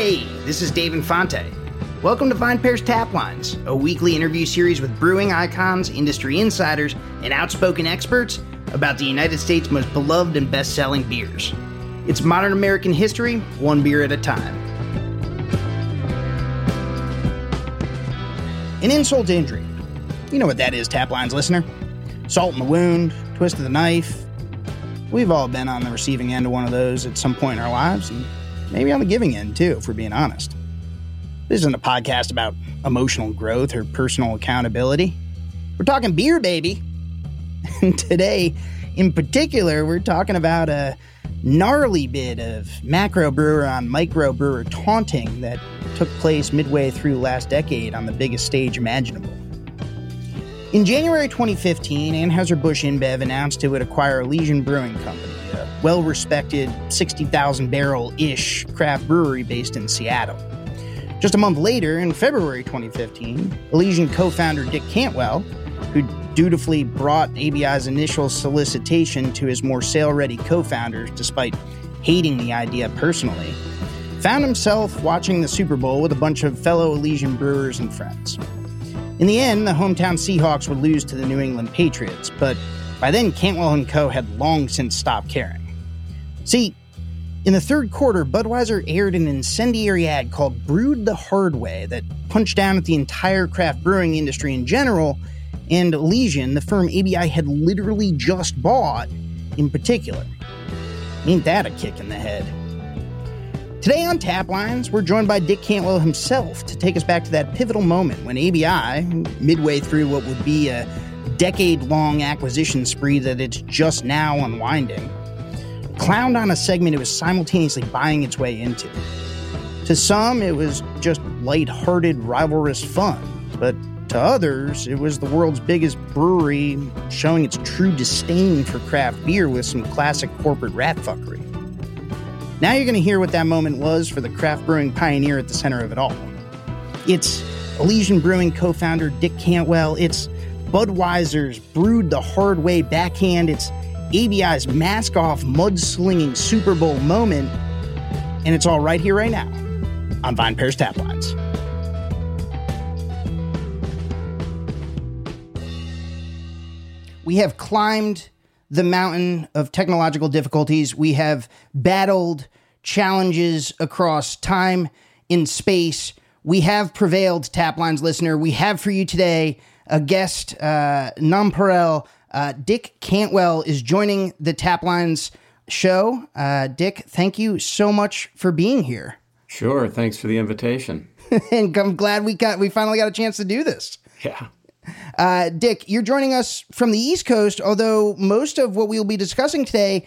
Hey, this is Dave Infante. Welcome to VinePair's Tap Lines, a weekly interview series with brewing icons, industry insiders, and outspoken experts about the United States' most beloved and best selling beers. It's modern American history, one beer at a time. An insult to injury. You know what that is, Tap Lines listener. Salt in the wound, twist of the knife. We've all been on the receiving end of one of those at some point in our lives, and maybe on the giving end too, if we're being honest. This isn't a podcast about emotional growth or personal accountability. We're talking beer, baby. And today, in particular, we're talking about a gnarly bit of macro brewer on micro brewer taunting that took place midway through last decade on the biggest stage imaginable. In January 2015, Anheuser-Busch InBev announced it would acquire Elysian Brewing Company, a well-respected 60,000 barrel-ish craft brewery based in Seattle. Just a month later, in February 2015, Elysian co-founder Dick Cantwell, who dutifully brought ABI's initial solicitation to his more sale-ready co-founders despite hating the idea personally, found himself watching the Super Bowl with a bunch of fellow Elysian brewers and friends. In the end, the hometown Seahawks would lose to the New England Patriots, but by then Cantwell and Co. had long since stopped caring. See, in the third quarter, Budweiser aired an incendiary ad called Brewed the Hard Way that punched down at the entire craft brewing industry in general, and Elysian, the firm ABI had literally just bought, in particular. Ain't that a kick in the head? Today on Tap Lines, we're joined by Dick Cantwell himself to take us back to that pivotal moment when ABI, midway through what would be a decade long acquisition spree that it's just now unwinding, clowned on a segment it was simultaneously buying its way into. To some, it was just light-hearted, rivalrous fun, but to others, it was the world's biggest brewery showing its true disdain for craft beer with some classic corporate ratfuckery. Now you're going to hear what that moment was for the craft brewing pioneer at the center of it all. It's Elysian Brewing co founder Dick Cantwell. It's Budweiser's Brewed the Hard Way backhand. It's ABI's mask off mud-slinging Super Bowl moment. And it's all right here, right now on VinePair's Tap Lines. We have climbed the mountain of technological difficulties. We have battled challenges across time in space. We have prevailed, Taplines listener. We have for you today a guest, uh, Nonpareil. Uh, Dick Cantwell is joining the Taplines show. Uh, Dick, thank you so much for being here. Sure. Thanks for the invitation. and I'm glad we got we finally got a chance to do this. Yeah. Uh, Dick, you're joining us from the East Coast, although most of what we'll be discussing today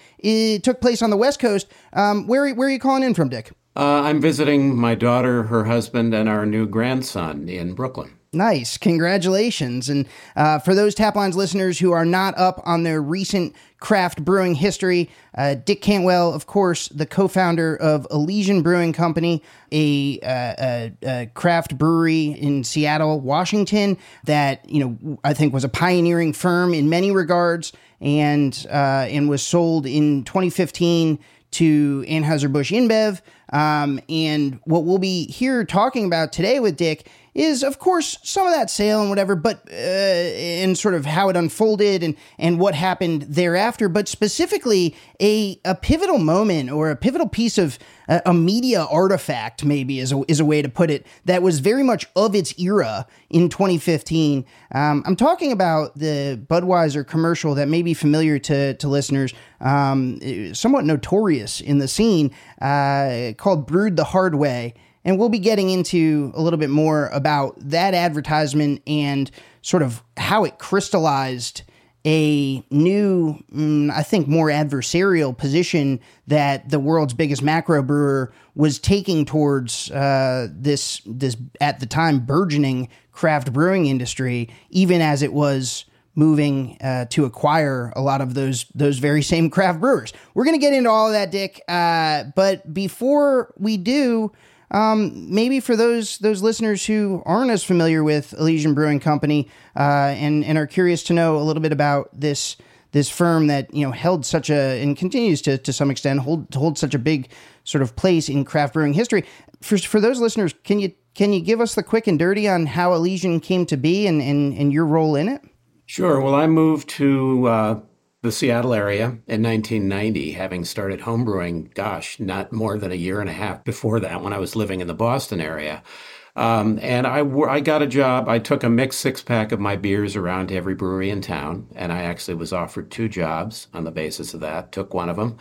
took place on the West Coast. Um, where, where are you calling in from, Dick? Uh, I'm visiting my daughter, her husband, and our new grandson in Brooklyn. Nice. Congratulations. And uh, for those Taplines listeners who are not up on their recent craft brewing history, uh, Dick Cantwell, of course, the co founder of Elysian Brewing Company, a, uh, a, a, craft brewery in Seattle, Washington, that, you know, I think was a pioneering firm in many regards and, uh, and was sold in 2015 to Anheuser-Busch InBev. Um, and what we'll be here talking about today with Dick is, of course, some of that sale and whatever, but uh, and sort of how it unfolded and and what happened thereafter. But specifically, a a pivotal moment or a pivotal piece of uh, a media artifact, maybe is a, is a way to put it, that was very much of its era in 2015. Um, I'm talking about the Budweiser commercial that may be familiar to to listeners, um, somewhat notorious in the scene, uh, called "Brewed the Hard Way." And we'll be getting into a little bit more about that advertisement and sort of how it crystallized a new, mm, I think, more adversarial position that the world's biggest macro brewer was taking towards uh, this this at the time burgeoning craft brewing industry, even as it was moving uh, to acquire a lot of those those very same craft brewers. We're gonna get into all of that, Dick. Uh, but before we do. Um, maybe for those those listeners who aren't as familiar with Elysian Brewing Company uh, and and are curious to know a little bit about this this firm that you know held such a and continues to to some extent hold hold such a big sort of place in craft brewing history. For for those listeners, can you can you give us the quick and dirty on how Elysian came to be and and, and your role in it? Sure. Well, I moved to uh, the Seattle area in 1990, having started homebrewing, gosh, not more than a year and a half before that when I was living in the Boston area. Um, and I, I got a job. I took a mixed six pack of my beers around to every brewery in town, and I actually was offered two jobs on the basis of that. Took one of them.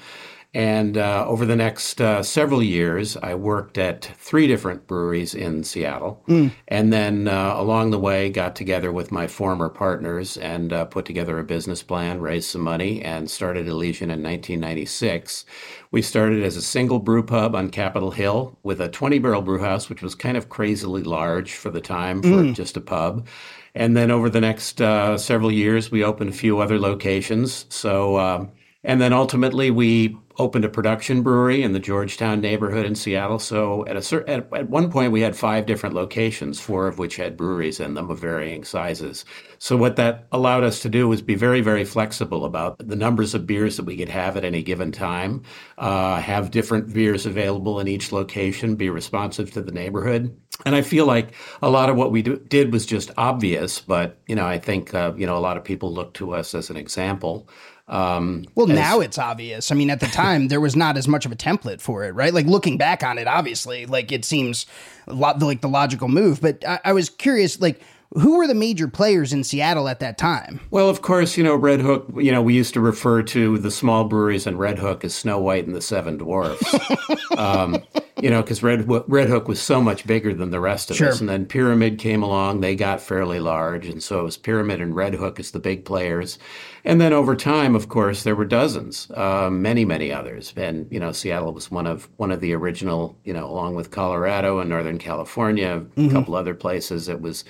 And uh, over the next uh, several years, I worked at three different breweries in Seattle. Mm. And then uh, along the way, got together with my former partners and uh, put together a business plan, raised some money, and started Elysian in 1996. We started as a single brew pub on Capitol Hill with a 20 barrel brew house, which was kind of crazily large for the time for mm. just a pub. And then over the next uh, several years, we opened a few other locations. So, um, and then ultimately, we opened a production brewery in the Georgetown neighborhood in Seattle. So at a certain, at, at one point we had five different locations, four of which had breweries in them of varying sizes. So what that allowed us to do was be very, very flexible about the numbers of beers that we could have at any given time, uh, have different beers available in each location, be responsive to the neighborhood. And I feel like a lot of what we do, did was just obvious, but you know, I think uh, you know a lot of people look to us as an example. Um, well, as, now it's obvious. I mean, at the time, there was not as much of a template for it, right? Like looking back on it, obviously, like it seems lot like the logical move. But I, I was curious, like who were the major players in Seattle at that time? Well, of course, you know, Red Hook, you know, we used to refer to the small breweries in Red Hook as Snow White and the Seven Dwarfs. um, you know, because Red, Red Hook was so much bigger than the rest of sure. us. And then Pyramid came along, they got fairly large. And so it was Pyramid and Red Hook as the big players. And then over time, of course, there were dozens, uh, many, many others. And, you know, Seattle was one of one of the original, you know, along with Colorado and Northern California, mm-hmm. a couple other places. It was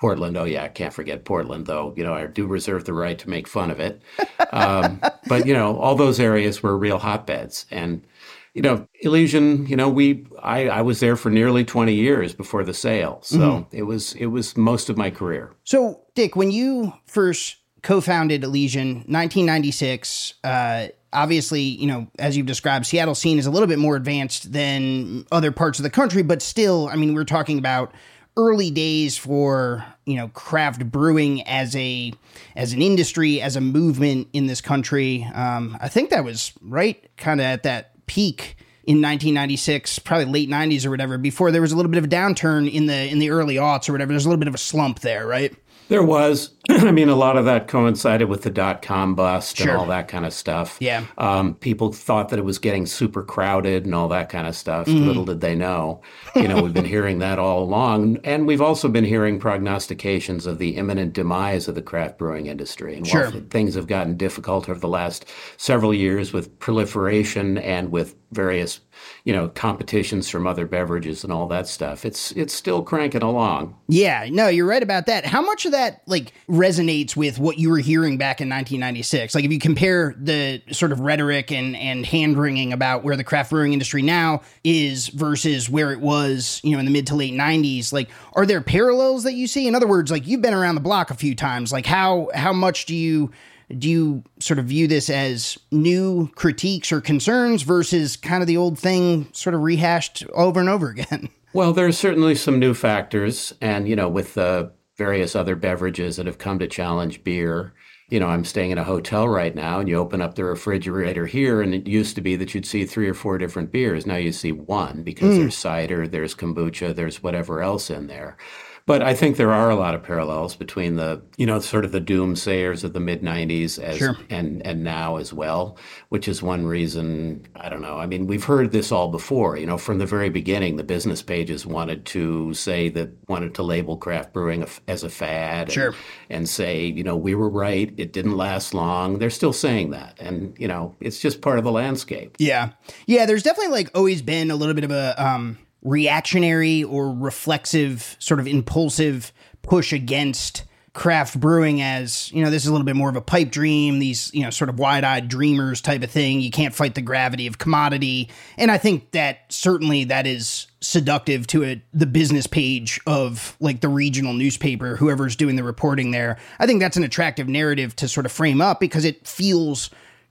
Portland. Oh yeah, I can't forget Portland, though. You know, I do reserve the right to make fun of it. Um, but you know, all those areas were real hotbeds, and you know, Elysian. You know, we I, I was there for nearly twenty years before the sale, so mm-hmm. it was it was most of my career. So, Dick, when you first co-founded Elysian, 1996. Uh, obviously, you know, as you've described, Seattle scene is a little bit more advanced than other parts of the country, but still, I mean, we're talking about early days for you know craft brewing as a as an industry as a movement in this country. Um, i think that was right kind of at that peak in 1996 probably late 90s or whatever before there was a little bit of a downturn in the in the early aughts or whatever. There's a little bit of a slump there right there was. I mean, a lot of that coincided with the dot com bust sure. and all that kind of stuff. Yeah. Um, people thought that it was getting super crowded and all that kind of stuff. Mm. Little did they know. You know, we've been hearing that all along. And we've also been hearing prognostications of the imminent demise of the craft brewing industry. And sure. while things have gotten difficult over the last several years with proliferation and with various you know competitions from other beverages and all that stuff. It's it's still cranking along. Yeah no you're right about that. How much of that like resonates with what you were hearing back in 1996 like if you compare the sort of rhetoric and and hand wringing about where the craft brewing industry now is versus where it was you know in the mid to late 90s like are there parallels that you see? In other words like you've been around the block a few times. Like how how much do you do you sort of view this as new critiques or concerns versus kind of the old thing sort of rehashed over and over again? Well, there's certainly some new factors. And, you know, with the various other beverages that have come to challenge beer, you know, I'm staying in a hotel right now, and you open up the refrigerator here, and it used to be that you'd see three or four different beers. Now you see one because mm. there's cider, there's kombucha, there's whatever else in there. But I think there are a lot of parallels between the, you know, sort of the doomsayers of the mid '90s as sure. and and now as well, which is one reason. I don't know. I mean, we've heard this all before. You know, from the very beginning, the business pages wanted to say that wanted to label craft brewing as a fad, sure. and, and say, you know, we were right. It didn't last long. They're still saying that, and you know, it's just part of the landscape. Yeah, yeah. There's definitely like always been a little bit of a um reactionary or reflexive, sort of impulsive push against craft brewing as you know this is a little bit more of a pipe dream these you know sort of wide-eyed dreamers type of thing. You can't fight the gravity of commodity. And i think that certainly that is seductive to a, the business page of like the regional newspaper whoever's doing the reporting there. I think that's an attractive narrative to sort of frame up because it feels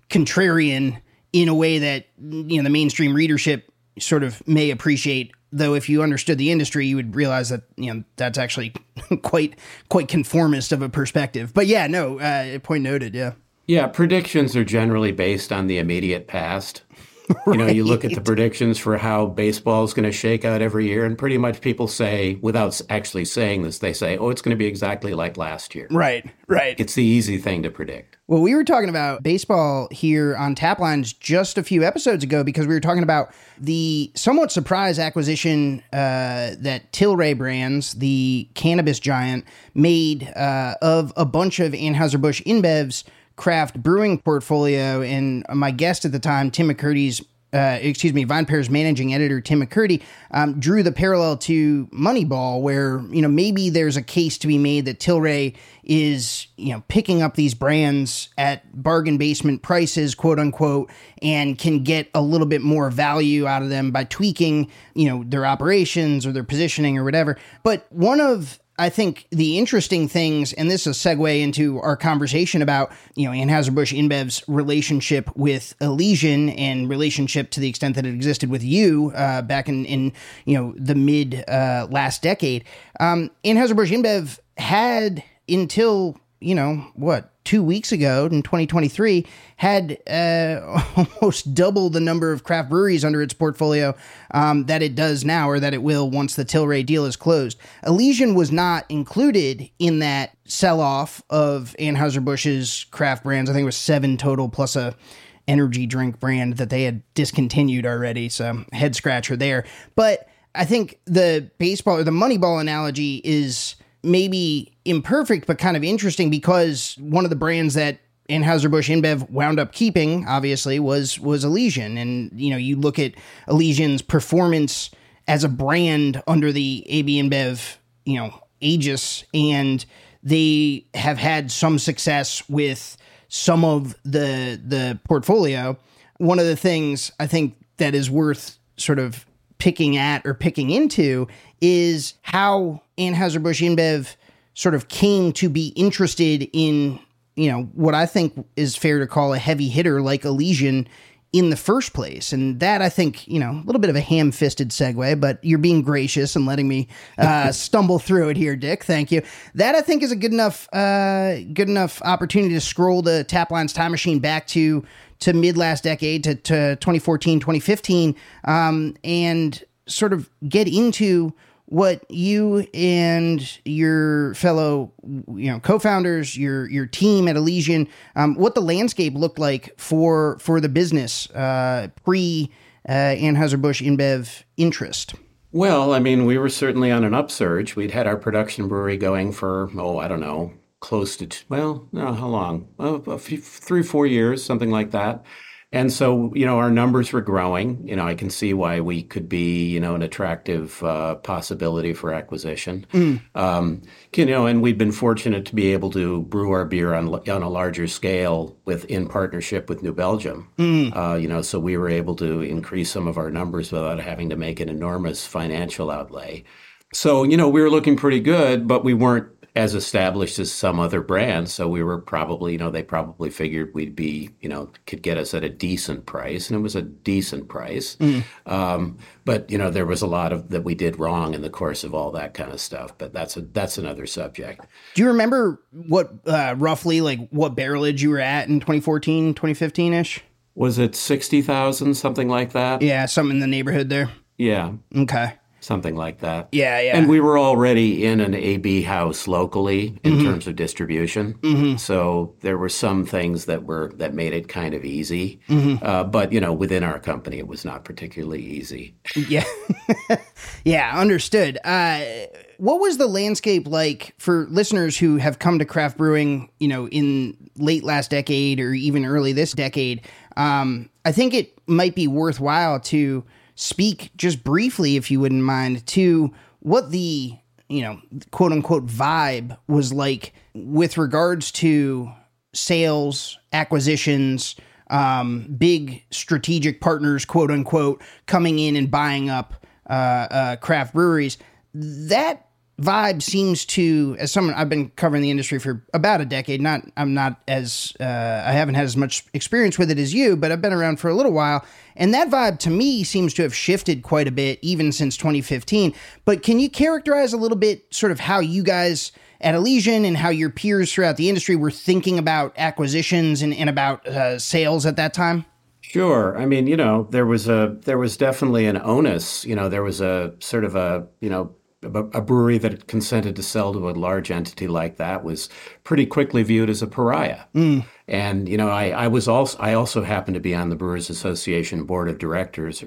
contrarian in a way that you know the mainstream readership sort of may appreciate though if you understood the industry you would realize that you know that's actually quite quite conformist of a perspective. But yeah no uh, point noted yeah. Yeah predictions are generally based on the immediate past you know you look at the predictions for how baseball is going to shake out every year and pretty much people say without actually saying this they say oh it's going to be exactly like last year. Right right. It's the easy thing to predict. Well we were talking about baseball here on taplines just a few episodes ago because we were talking about the somewhat surprise acquisition uh, that tilray brands the cannabis giant made uh, of a bunch of anheuser-busch inbevs craft brewing portfolio. And my guest at the time, Tim McKirdy's uh, excuse me, VinePair's managing editor Tim McKirdy um, drew the parallel to Moneyball, where you know maybe there's a case to be made that Tilray is you know picking up these brands at bargain basement prices, quote unquote, and can get a little bit more value out of them by tweaking you know their operations or their positioning or whatever. But one of I think the interesting things, and this is a segue into our conversation about, you know, Anheuser-Busch InBev's relationship with Elysian and relationship to the extent that it existed with you uh, back in, in, you know, the mid uh, last decade. Um, Anheuser-Busch InBev had until, you know, what, two weeks ago in 2023 had uh, almost double the number of craft breweries under its portfolio um, that it does now or that it will once the Tilray deal is closed. Elysian was not included in that sell off of Anheuser-Busch's craft brands. I think it was seven total plus a energy drink brand that they had discontinued already. So head scratcher there. But I think the baseball or the Moneyball analogy is maybe imperfect, but kind of interesting because one of the brands that Anheuser-Busch InBev wound up keeping, obviously, was was Elysian. And, you know, you look at Elysian's performance as a brand under the AB InBev, you know, aegis, and they have had some success with some of the the portfolio. One of the things I think that is worth sort of picking at or picking into is how Anheuser-Busch InBev sort of came to be interested in, you know, what I think is fair to call a heavy hitter like Elysian in the first place. And that I think, you know, a little bit of a ham fisted segue, but you're being gracious and letting me uh, stumble through it here, Dick. Thank you. That I think is a good enough, uh, good enough opportunity to scroll the Taplines time machine back to to mid last decade to, to 2014, 2015, um, and sort of get into what you and your fellow you know co-founders your your team at Elysian um, what the landscape looked like for for the business uh, pre uh, Anheuser-Busch InBev interest? Well I mean we were certainly on an upsurge. We'd had our production brewery going for oh I don't know close to well no, how long? A few, three four years something like that and so, you know, our numbers were growing. You know, I can see why we could be, you know, an attractive uh, possibility for acquisition. Mm. Um, you know, and we've been fortunate to be able to brew our beer on on a larger scale with in partnership with New Belgium. Mm. Uh, you know, so we were able to increase some of our numbers without having to make an enormous financial outlay. So, you know, we were looking pretty good, but we weren't as established as some other brands. So we were probably, you know, they probably figured we'd be, you know, could get us at a decent price, and it was a decent price. Mm. Um, but you know, there was a lot of that we did wrong in the course of all that kind of stuff. But that's a that's another subject. Do you remember what uh, roughly like what barrelage you were at in 2014, 2015 ish? Was it sixty thousand, something like that? Yeah, something in the neighborhood there. Yeah. Okay something like that. Yeah, yeah. And we were already in an AB house locally in mm-hmm. terms of distribution, mm-hmm. so there were some things that were that made it kind of easy. Mm-hmm. Uh, but you know, within our company, it was not particularly easy. Yeah, yeah, understood. Uh, what was the landscape like for listeners who have come to craft brewing? You know, in late last decade or even early this decade. Um, I think it might be worthwhile to speak just briefly, if you wouldn't mind, to what the you know quote unquote vibe was like with regards to sales, acquisitions, um, big strategic partners, quote unquote, coming in and buying up uh, uh, craft breweries. That vibe seems to, as someone I've been covering the industry for about a decade. Not I'm not as uh, I haven't had as much experience with it as you, but I've been around for a little while, and that vibe to me seems to have shifted quite a bit, even since 2015. But can you characterize a little bit, sort of how you guys at Elysian and how your peers throughout the industry were thinking about acquisitions and, and about uh, sales at that time? Sure. I mean, you know, there was a there was definitely an onus. You know, there was a sort of a you know a brewery that consented to sell to a large entity like that was pretty quickly viewed as a pariah. Mm. And you know, I, I was also I also happened to be on the Brewers Association board of directors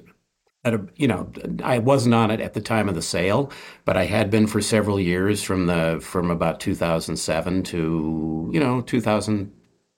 at a, you know, I wasn't on it at the time of the sale, but I had been for several years from the from about 2007 to you know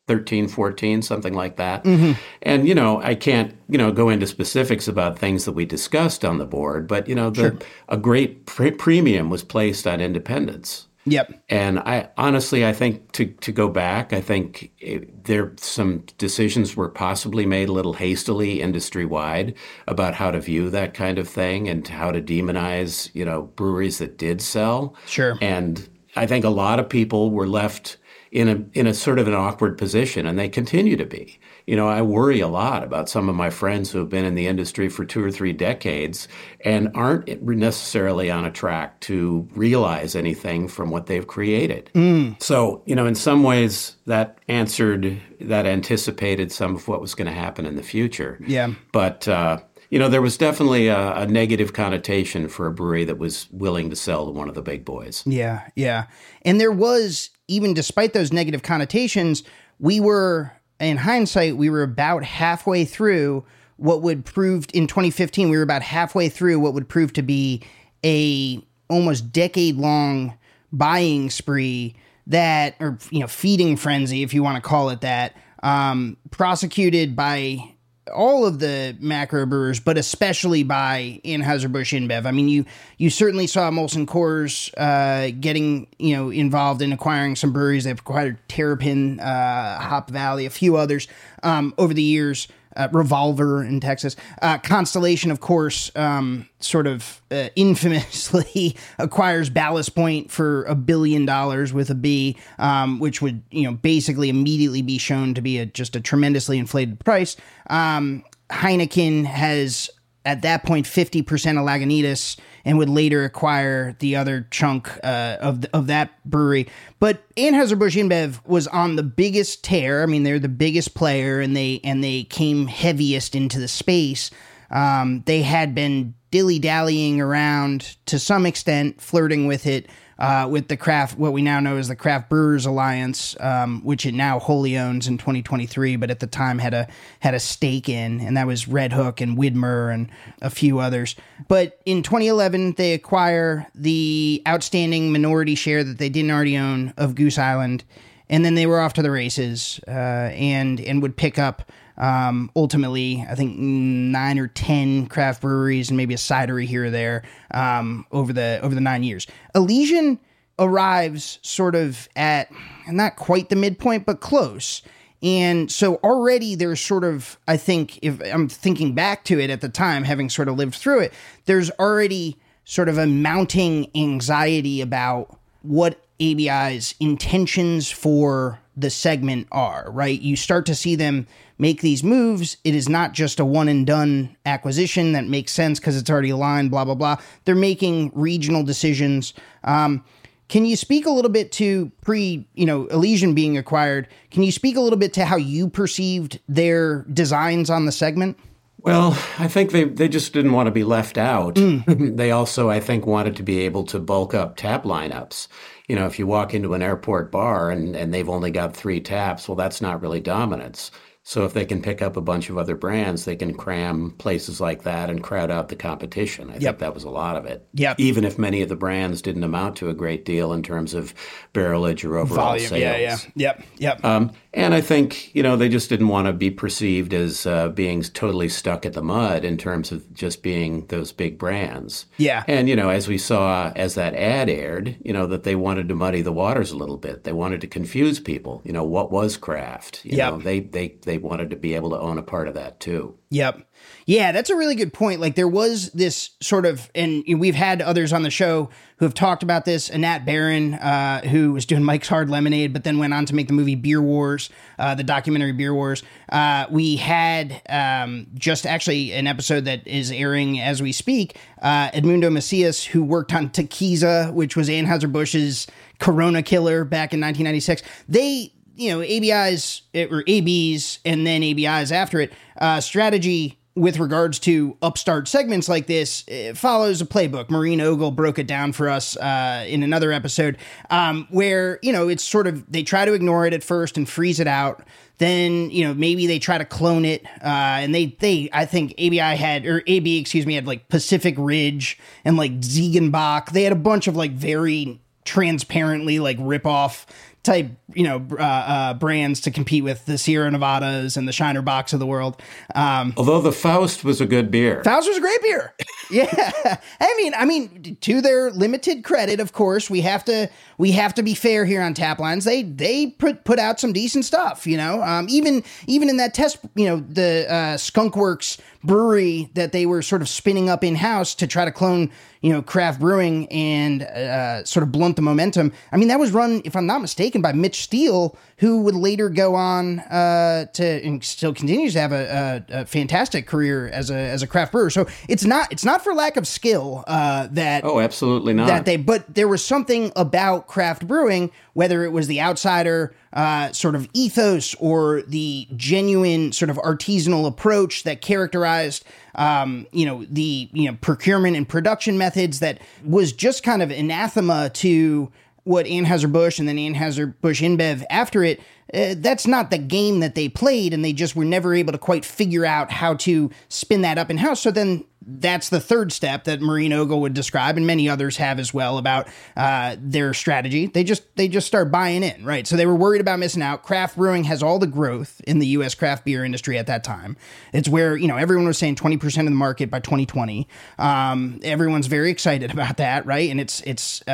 2013, 14, something like that. Mm-hmm. And you know, I can't you know go into specifics about things that we discussed on the board, but you know, the, sure. a great pre- premium was placed on independence. Yep. And I honestly, I think to to go back, I think it, there some decisions were possibly made a little hastily industry wide about how to view that kind of thing and how to demonize, you know, breweries that did sell. Sure. And I think a lot of people were left in a in a sort of an awkward position, and they continue to be you know, I worry a lot about some of my friends who have been in the industry for two or three decades and aren't necessarily on a track to realize anything from what they've created. Mm. So, you know, in some ways that answered, that anticipated some of what was going to happen in the future. Yeah. But, uh, you know, there was definitely a, a, negative connotation for a brewery that was willing to sell to one of the big boys. Yeah, yeah. And there was, even despite those negative connotations, we were in hindsight, we were about halfway through what would prove in 2015. We were about halfway through what would prove to be a almost decade long buying spree that, or you know, feeding frenzy, if you want to call it that, um, prosecuted by all of the macro brewers, but especially by Anheuser-Busch InBev. I mean, you you certainly saw Molson Coors uh, getting you know involved in acquiring some breweries. They've acquired Terrapin, uh, Hop Valley, a few others um, over the years uh, Revolver in Texas. Uh, Constellation, of course, um, sort of uh, infamously acquires Ballast Point for a billion dollars with a B, um, which would you know basically immediately be shown to be a, just a tremendously inflated price. Um, Heineken has at that point 50% of Lagunitas and would later acquire the other chunk uh, of the, of that brewery. But Anheuser-Busch InBev was on the biggest tear. I mean, they're the biggest player and they and they came heaviest into the space. Um, they had been dilly-dallying around to some extent, flirting with it uh, with the craft, what we now know as the Craft Brewers Alliance, um, which it now wholly owns in 2023, but at the time had a had a stake in, and that was Red Hook and Widmer and a few others. But in 2011, they acquire the outstanding minority share that they didn't already own of Goose Island, and then they were off to the races, uh, and and would pick up um, ultimately, I think nine or ten craft breweries and maybe a cidery here or there um, over the over the nine years. Elysian arrives sort of at not quite the midpoint, but close. And so already there's sort of, I think, if I'm thinking back to it at the time, having sort of lived through it, there's already sort of a mounting anxiety about what ABI's intentions for the segment are, right? You start to see them make these moves. It is not just a one and done acquisition that makes sense because it's already aligned, blah, blah, blah. They're making regional decisions. Um, can you speak a little bit to pre, you know, Elysian being acquired? Can you speak a little bit to how you perceived their designs on the segment? Well, I think they, they just didn't want to be left out. Mm. they also, I think, wanted to be able to bulk up tap lineups. You know, if you walk into an airport bar and, and they've only got three taps, well, that's not really dominance So if they can pick up a bunch of other brands, they can cram places like that and crowd out the competition. I yep. think that was a lot of it. Yeah. Even if many of the brands didn't amount to a great deal in terms of barrelage or overall Volume. sales. Yeah, yeah. Yep. Yep. Um, and I think, you know, they just didn't want to be perceived as uh, being totally stuck at the mud in terms of just being those big brands. Yeah. And, you know, as we saw as that ad aired, you know, that they wanted to muddy the waters a little bit. They wanted to confuse people. You know, what was craft? You yep. know, they, they, they wanted to be able to own a part of that too. Yep. Yeah, that's a really good point. Like there was this sort of, and we've had others on the show who have talked about this. Anat Baron, uh, who was doing Mike's Hard Lemonade, but then went on to make the movie Beer Wars, uh, the documentary Beer Wars. Uh, we had um, just actually an episode that is airing as we speak. Uh, Edmundo Macias, who worked on Tequiza, which was Anheuser Busch's Corona killer back in 1996. They you know, ABI's or ABs and then ABI's after it, uh, strategy with regards to upstart segments like this follows a playbook. Maureen Ogle broke it down for us uh, in another episode, um, where you know it's sort of they try to ignore it at first and freeze it out. Then you know maybe they try to clone it, uh, and they they I think ABI had or AB excuse me had like Pacific Ridge and like Ziegenbock. They had a bunch of like very transparently like rip off type you know uh, uh, brands to compete with the Sierra Nevadas and the Shiner Bocks of the world. Um, Although the Faust was a good beer, Faust was a great beer. yeah, I mean, I mean, to their limited credit, of course, we have to we have to be fair here on Taplines. They they put put out some decent stuff. You know, um, even even in that test, you know, the uh, Skunkworks brewery that they were sort of spinning up in house to try to clone you know craft brewing and uh, sort of blunt the momentum. I mean, that was run, if I'm not mistaken, by Mitch Steele, who would later go on uh, to and still continues to have a, a, a, fantastic career as a as a craft brewer. So it's not it's not for lack of skill uh, that oh absolutely not that they but there was something about craft brewing, whether it was the outsider uh, sort of ethos or the genuine sort of artisanal approach that characterized um, you know the you know procurement and production methods that was just kind of anathema to what Anheuser-Busch and then Anheuser-Busch InBev after it, uh, that's not the game that they played, and they just were never able to quite figure out how to spin that up in house. So then that's the third step that Maureen Ogle would describe, and many others have as well about uh, their strategy. They just they just start buying in, right? So they were worried about missing out. Craft brewing has all the growth in the U.S. craft beer industry at that time. It's where you know everyone was saying twenty percent of the market by 2020. Um, everyone's very excited about that, right? And it's it's uh,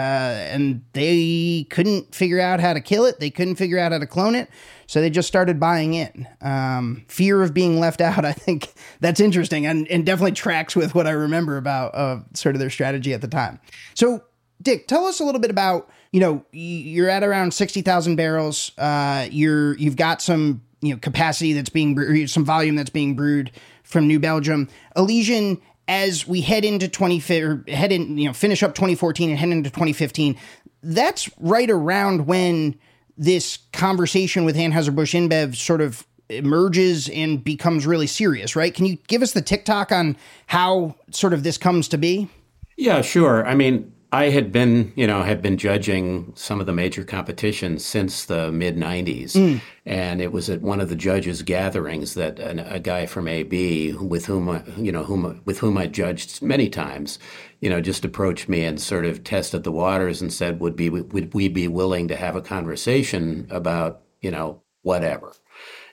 and they couldn't figure out how to kill it. They couldn't figure out how to clone it. So they just started buying in. Um, fear of being left out, I think that's interesting and, and definitely tracks with what I remember about uh, sort of their strategy at the time. So, Dick, tell us a little bit about you know you're at around sixty thousand barrels. Uh, you're you've got some you know capacity that's being brewed, some volume that's being brewed from New Belgium. Elysian as we head into 20 or head in you know finish up 2014 and head into 2015 that's right around when this conversation with Anheuser-Busch InBev sort of emerges and becomes really serious, right? Can you give us the TikTok on how sort of this comes to be? Yeah, sure. I mean, I had been, you know, had been judging some of the major competitions since the mid '90s, mm. and it was at one of the judges' gatherings that a, a guy from AB, with whom, I, you know, whom with whom I judged many times, you know, just approached me and sort of tested the waters and said, "Would be would we be willing to have a conversation about, you know, whatever?"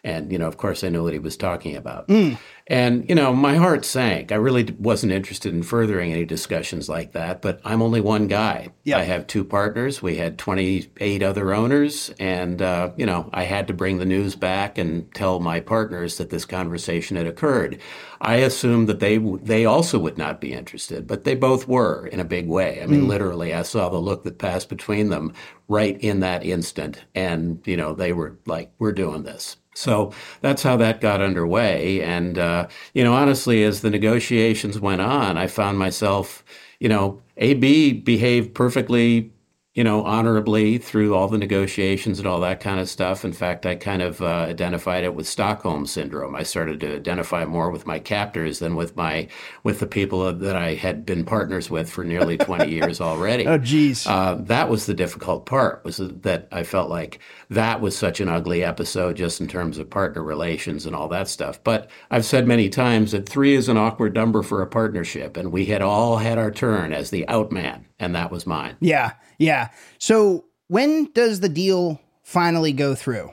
And, you know, of course, I knew what he was talking about. Mm. And, you know, my heart sank. I really wasn't interested in furthering any discussions like that, but I'm only one guy. Yep. I have two partners. We had 28 other owners. And, uh, you know, I had to bring the news back and tell my partners that this conversation had occurred. I assumed that they, they also would not be interested, but they both were in a big way. I mean, mm. literally, I saw the look that passed between them right in that instant. And, you know, they were like, we're doing this. So that's how that got underway. And, uh, you know, honestly, as the negotiations went on, I found myself, you know, AB behaved perfectly you know, honorably through all the negotiations and all that kind of stuff. In fact, I kind of uh, identified it with Stockholm syndrome. I started to identify more with my captors than with my with the people that I had been partners with for nearly 20 years already. Oh, geez. Uh, that was the difficult part. Was that I felt like that was such an ugly episode, just in terms of partner relations and all that stuff. But I've said many times that three is an awkward number for a partnership, and we had all had our turn as the outman, and that was mine. Yeah. Yeah. So when does the deal finally go through?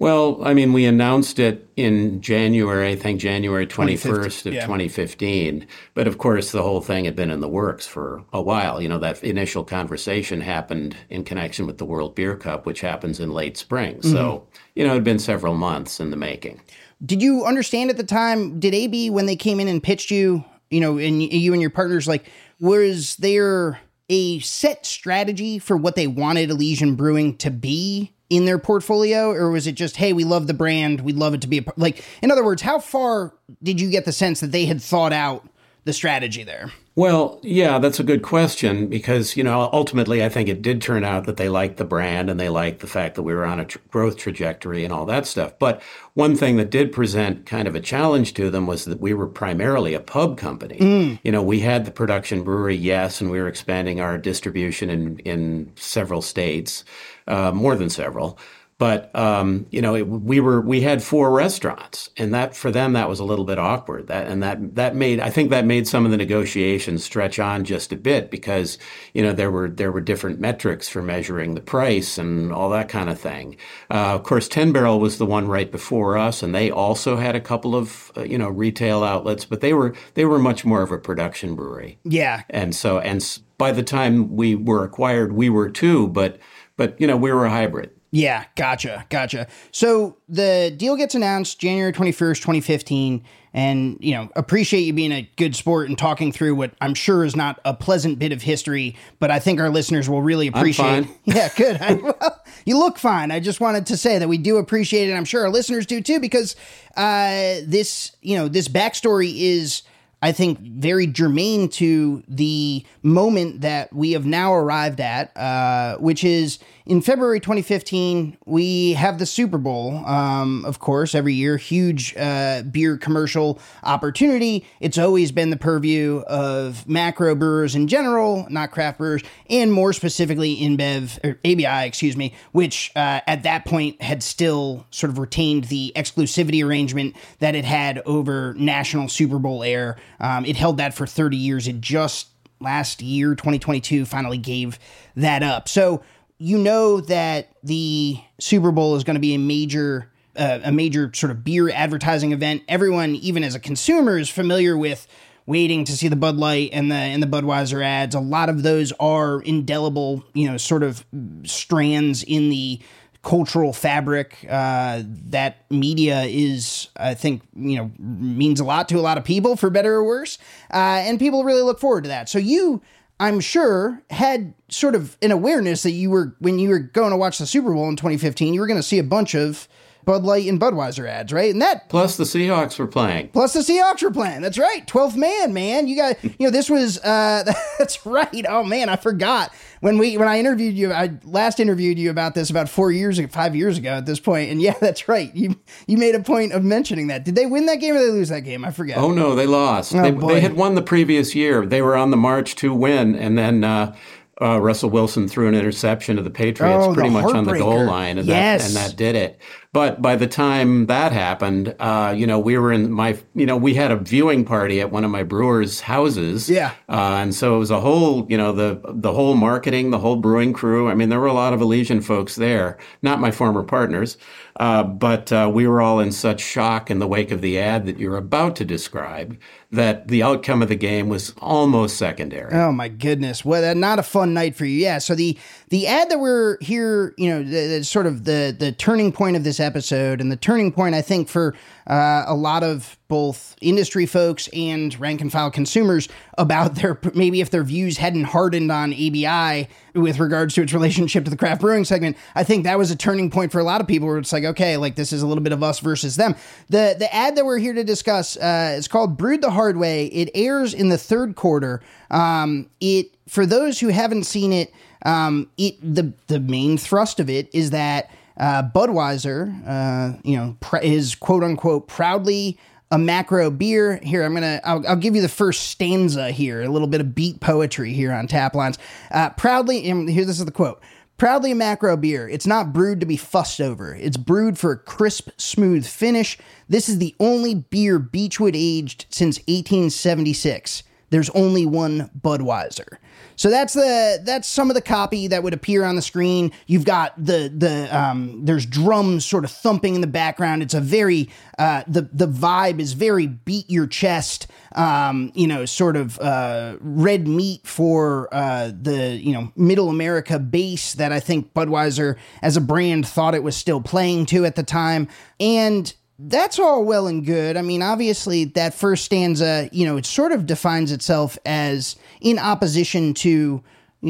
Well, I mean, we announced it in January, I think January 21st of yeah. 2015. But of course, the whole thing had been in the works for a while. You know, that initial conversation happened in connection with the World Beer Cup, which happens in late spring. So, mm-hmm. you know, it had been several months in the making. Did you understand at the time? Did AB when they came in and pitched you, you know, and you and your partners, like, was there a set strategy for what they wanted Elysian Brewing to be in their portfolio, or was it just, hey, we love the brand, we'd love it to be a par-" like? In other words, how far did you get the sense that they had thought out the strategy there? Well, yeah, that's a good question because, you know, ultimately I think it did turn out that they liked the brand and they liked the fact that we were on a tr- growth trajectory and all that stuff. But one thing that did present kind of a challenge to them was that we were primarily a pub company. You know, we had the production brewery, yes, and we were expanding our distribution in, in several states, uh, more than several. But um, you know, it, we were we had four restaurants, and that for them that was a little bit awkward. That and that that made I think that made some of the negotiations stretch on just a bit because you know there were there were different metrics for measuring the price and all that kind of thing. Uh, of course, Ten Barrel was the one right before us, and they also had a couple of uh, you know retail outlets, but they were they were much more of a production brewery. Yeah, And so and by the time we were acquired, we were too, but but you know we were a hybrid. Yeah, gotcha, gotcha. So the deal gets announced January 21st, 2015, and you know, appreciate you being a good sport and talking through what I'm sure is not a pleasant bit of history, but I think our listeners will really appreciate. Yeah, good. I, well, you look fine. I just wanted to say that we do appreciate it. I'm sure our listeners do too, because uh, this, you know, this backstory is. I think very germane to the moment that we have now arrived at, uh, which is in February 2015. We have the Super Bowl, um, of course, every year, huge uh, beer commercial opportunity. It's always been the purview of macro brewers in general, not craft brewers, and more specifically InBev or ABI, excuse me, which uh, at that point had still sort of retained the exclusivity arrangement that it had over national Super Bowl air. Um, it held that for 30 years. It just last year, 2022, finally gave that up. So you know that the Super Bowl is going to be a major. Uh, a major sort of beer advertising event. Everyone, even as a consumer, is familiar with waiting to see the Bud Light and the and the Budweiser ads. A lot of those are indelible, you know, sort of strands in the cultural fabric uh, that media is, I think, you know, means a lot to a lot of people, for better or worse. Uh, and people really look forward to that. So you, I'm sure, had sort of an awareness that you were when you were going to watch the Super Bowl in 2015, you were going to see a bunch of Bud Light and Budweiser ads, right? And that Plus, the Seahawks were playing. Plus the Seahawks were playing. That's right. 12th man, man. You got, you know, this was, uh, that's right. Oh man, I forgot when we, when I interviewed you, I last interviewed you about this about four years, ago, five years ago at this point. And yeah, that's right. You, you made a point of mentioning that. Did they win that game or did they lose that game? I forget. Oh no, they lost. they, Oh, boy. they had won the previous year. They were on the march to win, and then uh, uh, Russell Wilson threw an interception to the Patriots, Oh, the pretty much on the goal line, and Yes. that and that did it. But by the time that happened, uh, you know, we were in my, you know, we had a viewing party at one of my brewers' houses. Yeah. Uh, and so it was a whole, you know, the the whole marketing, the whole brewing crew. I mean, there were a lot of Elysian folks there, not my former partners, uh, but uh, we were all in such shock in the wake of the ad that you're about to describe that the outcome of the game was almost secondary. Oh my goodness! Well, that not a fun night for you. Yeah. So the the ad that we're here, you know, the, the sort of the the turning point of this episode and the turning point, I think, for uh, a lot of both industry folks and rank and file consumers about their maybe if their views hadn't hardened on ABI with regards to its relationship to the craft brewing segment. I think that was a turning point for a lot of people where it's like, okay, like this is a little bit of us versus them. The the ad that we're here to discuss uh, is called Brewed the Hard Way. It airs in the third quarter. Um, it for those who haven't seen it, um, it the the main thrust of it is that uh, Budweiser, uh, you know, pr- is quote unquote proudly a macro beer. Here, I'm gonna I'll, I'll, give you the first stanza here, a little bit of beat poetry here on tap lines. Uh, proudly, and here this is the quote. Proudly a macro beer. It's not brewed to be fussed over. It's brewed for a crisp, smooth finish. This is the only beer Beechwood aged since 1876. There's only one Budweiser. So that's the that's some of the copy that would appear on the screen. You've got the the um, there's drums sort of thumping in the background. It's a very uh, the the vibe is very beat your chest. Um, you know, sort of uh, red meat for uh, the you know middle America base that I think Budweiser as a brand thought it was still playing to at the time, and that's all well and good. I mean, obviously, that first stanza, you know, it sort of defines itself as in opposition to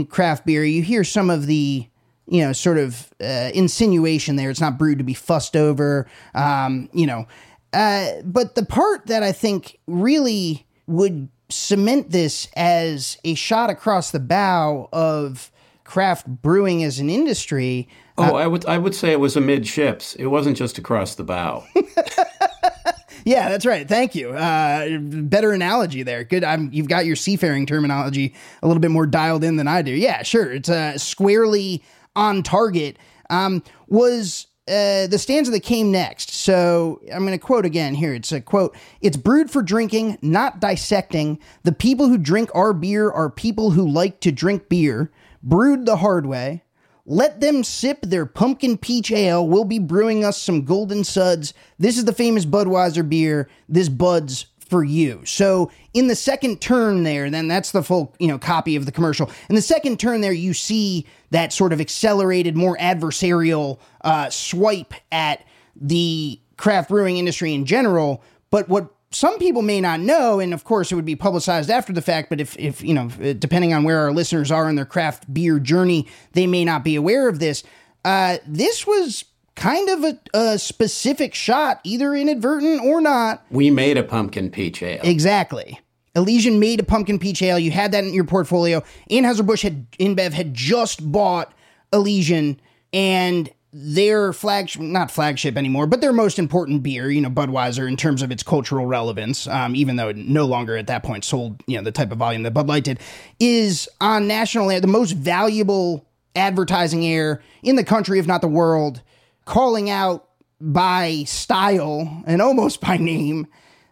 craft beer. You hear some of the, you know, sort of uh, insinuation there. It's not brewed to be fussed over, um, you know. Uh, but the part that I think really would cement this as a shot across the bow of craft brewing as an industry Oh, uh, I would I would say it was amidships. It wasn't just across the bow. yeah, that's right. Thank you. Uh, better analogy there. Good. I'm, you've got your seafaring terminology a little bit more dialed in than I do. Yeah, sure. It's uh, squarely on target. Um, was uh, the stanza that came next. So I'm going to quote again here. It's a quote It's brewed for drinking, not dissecting. The people who drink our beer are people who like to drink beer, brewed the hard way. Let them sip their pumpkin peach ale. We'll be brewing us some golden suds. This is the famous Budweiser beer. This Bud's for you. So in the second turn there, then that's the full, you know, copy of the commercial. In the second turn there, you see that sort of accelerated, more adversarial uh, swipe at the craft brewing industry in general. But what some people may not know, and of course it would be publicized after the fact, but if, if, you know, depending on where our listeners are in their craft beer journey, they may not be aware of this. Uh, this was kind of a, a, specific shot, either inadvertent or not. We made a pumpkin peach ale. Exactly. Elysian made a pumpkin peach ale. You had that in your portfolio. Anheuser-Busch had, InBev had just bought Elysian and their flagship, not flagship anymore, but their most important beer, you know, Budweiser, in terms of its cultural relevance, um, even though it no longer at that point sold, you know, the type of volume that Bud Light did, is on national air, the most valuable advertising air in the country, if not the world, calling out by style and almost by name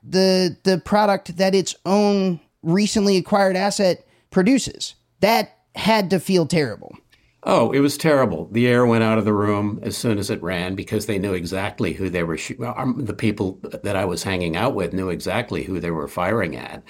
the the product that its own recently acquired asset produces. That had to feel terrible. Oh, it was terrible. The air went out of the room as soon as it ran because they knew exactly who they were. Sh- um, the people that I was hanging out with knew exactly who they were firing at.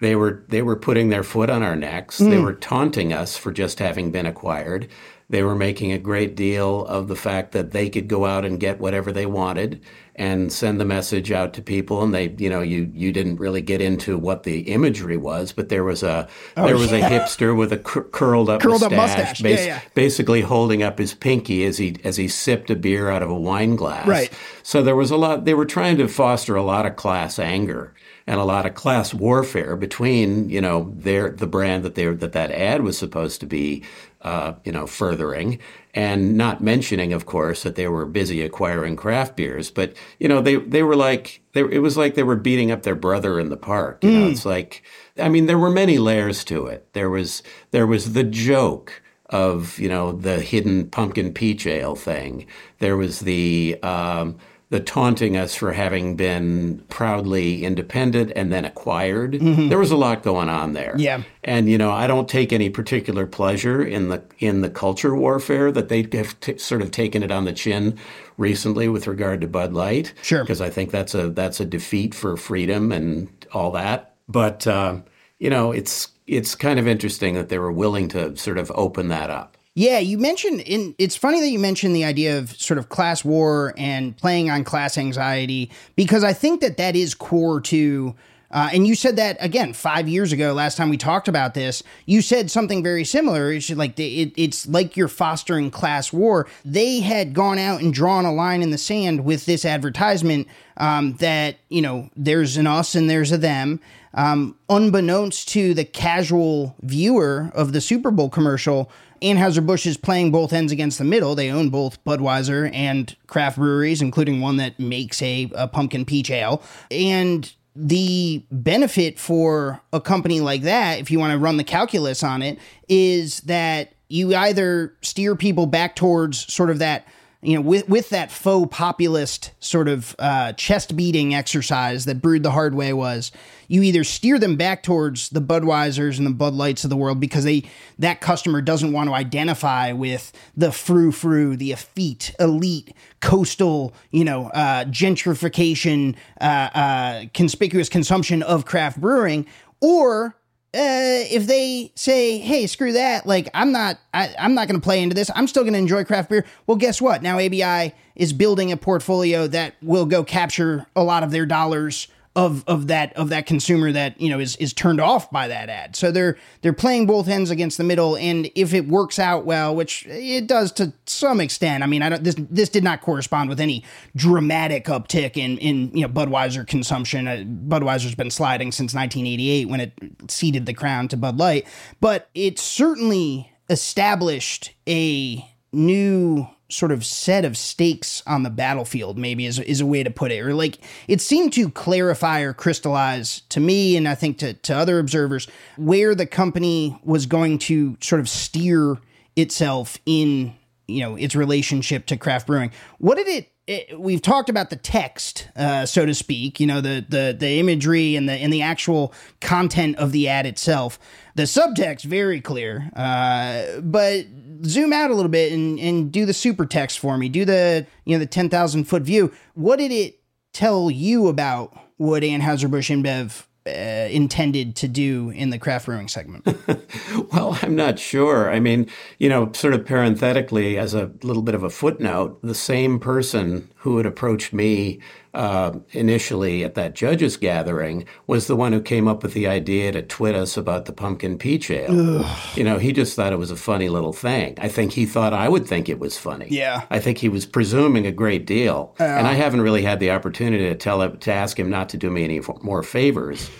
They were they were putting their foot on our necks. Mm. They were taunting us for just having been acquired. They were making a great deal of the fact that they could go out and get whatever they wanted and send the message out to people. And they, you know, you you didn't really get into what the imagery was, but there was a oh, there was yeah. a hipster with a cur- curled up curled mustache, up mustache, bas- yeah, yeah. basically holding up his pinky as he as he sipped a beer out of a wine glass. Right. So there was a lot. They were trying to foster a lot of class anger and a lot of class warfare between you know their the brand that they that that ad was supposed to be uh, you know furthering. And not mentioning of course that they were busy acquiring craft beers but you know they they were like they, it was like they were beating up their brother in the park you mm. know it's like i mean there were many layers to it. There was there was the joke of you know the hidden pumpkin peach ale thing. There was the um, the taunting us for having been proudly independent and then acquired. Mm-hmm. There was a lot going on there. Yeah. And you know, I don't take any particular pleasure in the in the culture warfare that they have t- sort of taken it on the chin recently with regard to Bud Light. Sure. Because I think that's a that's a defeat for freedom and all that. But uh, you know, it's it's kind of interesting that they were willing to sort of open that up. Yeah, you mentioned in it's funny that you mentioned the idea of sort of class war and playing on class anxiety because I think that that is core to uh, and you said that again five years ago. Last time we talked about this, you said something very similar. It's like it, it's like you're fostering class war. They had gone out and drawn a line in the sand with this advertisement um, that you know there's an us and there's a them. Um, unbeknownst to the casual viewer of the Super Bowl commercial, Anheuser-Busch is playing both ends against the middle. They own both Budweiser and craft breweries, including one that makes a, a pumpkin peach ale. And the benefit for a company like that, if you want to run the calculus on it, is that you either steer people back towards sort of that you know, with with that faux populist sort of uh, chest beating exercise that brewed the hard way was, you either steer them back towards the Budweisers and the Bud Lights of the world because they that customer doesn't want to identify with the frou frou, the effete, elite, coastal, you know, uh, gentrification, uh, uh conspicuous consumption of craft brewing, or uh, if they say, "Hey, screw that," like I'm not, I, I'm not going to play into this. I'm still going to enjoy craft beer. Well, guess what? Now ABI is building a portfolio that will go capture a lot of their dollars of of that of that consumer that you know is is turned off by that ad. So they're they're playing both ends against the middle, and if it works out well, which it does to some extent, I mean, I don't this this did not correspond with any dramatic uptick in in you know Budweiser consumption. Uh, Budweiser's been sliding since 1988 when it ceded the crown to Bud Light, but it certainly established a new sort of set of stakes on the battlefield maybe is, is a way to put it. Or like it seemed to clarify or crystallize to me and i think to, to other observers where the company was going to sort of steer itself in you know its relationship to craft brewing. What did it, it we've talked about the text uh, so to speak you know the the the imagery and the and the actual content of the ad itself. The subtext very clear uh, but zoom out a little bit and, and do the super text for me. Do the you know the ten thousand foot view. What did it tell you about what Anheuser Busch InBev uh, intended to do in the craft brewing segment? well, I'm not sure. I mean, you know, sort of parenthetically, as a little bit of a footnote, the same person who had approached me uh, initially at that judges gathering was the one who came up with the idea to twit us about the pumpkin peach ale. Ugh. You know, he just thought it was a funny little thing. I think he thought I would think it was funny. Yeah. I think he was presuming a great deal, uh, and I haven't really had the opportunity to tell him to ask him not to do me any more favors.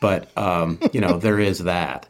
But um, you know, there is that.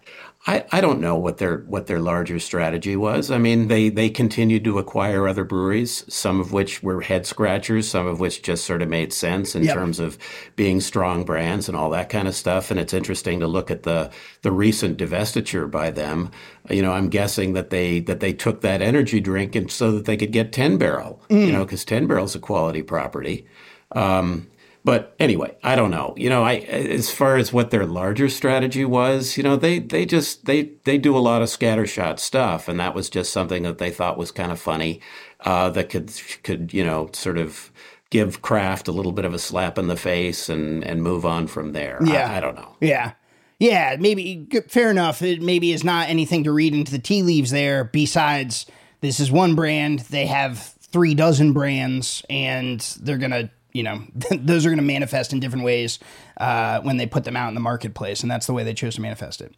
I, I don't know what their what their larger strategy was. I mean, they they continued to acquire other breweries, some of which were head scratchers, some of which just sort of made sense in yep. terms of being strong brands and all that kind of stuff. And it's interesting to look at the the recent divestiture by them. You know, I'm guessing that they that they took that energy drink and so that they could get Ten Barrel. Mm. You know, because Ten Barrel's a quality property. Um, but anyway, I don't know. You know, I as far as what their larger strategy was, you know, they they just they they do a lot of scattershot stuff, and that was just something that they thought was kind of funny, uh, that could could you know sort of give craft a little bit of a slap in the face and and move on from there. Yeah, I, I don't know. Yeah. Yeah, maybe fair enough. It maybe is not anything to read into the tea leaves there. Besides, this is one brand. They have three dozen brands, and they're gonna you know, those are going to manifest in different ways uh, when they put them out in the marketplace, and that's the way they chose to manifest it.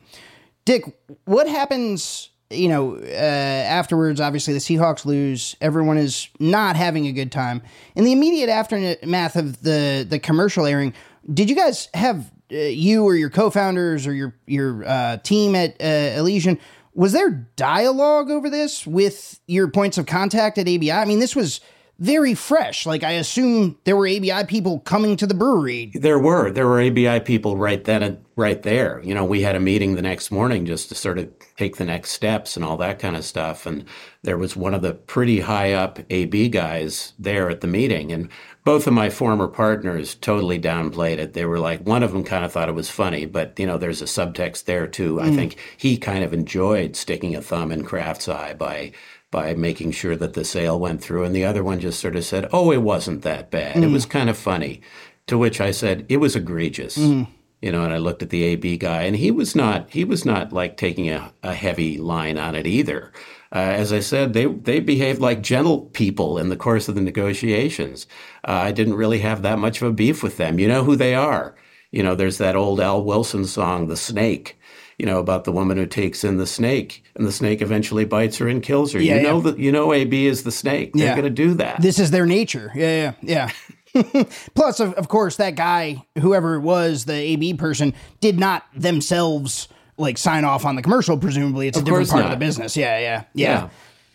Dick, what happens? You know, uh, afterwards, obviously the Seahawks lose. Everyone is not having a good time. In the immediate aftermath of the the commercial airing, did you guys have uh, you or your co-founders or your your uh, team at uh, Elysian? Was there dialogue over this with your points of contact at ABI? I mean, this was very fresh. Like I assume there were ABI people coming to the brewery. There were. There were ABI people right then and right there. You know, we had a meeting the next morning just to sort of take the next steps and all that kind of stuff. And there was one of the pretty high up AB guys there at the meeting. And both of my former partners totally downplayed it. They were like, one of them kind of thought it was funny, but you know, there's a subtext there too. Mm. I think he kind of enjoyed sticking a thumb in craft's eye by by making sure that the sale went through. And the other one just sort of said, oh, it wasn't that bad. Mm. It was kind of funny. To which I said, it was egregious. Mm. You know, and I looked at the AB guy, and he was not he was not like taking a, a heavy line on it either. Uh, as I said, they they behaved like gentle people in the course of the negotiations. Uh, I didn't really have that much of a beef with them. You know who they are. You know, there's that old Al Wilson song, "The Snake." You know about the woman who takes in the snake, and the snake eventually bites her and kills her. Yeah, you know yeah. that you know AB is the snake. They're Yeah. going to do that. This is their nature. Yeah, yeah, yeah. Plus, of, of course, that guy, whoever it was, the AB person, did not themselves like sign off on the commercial. Presumably, it's a different course part of the business. Yeah, yeah, yeah, Yeah.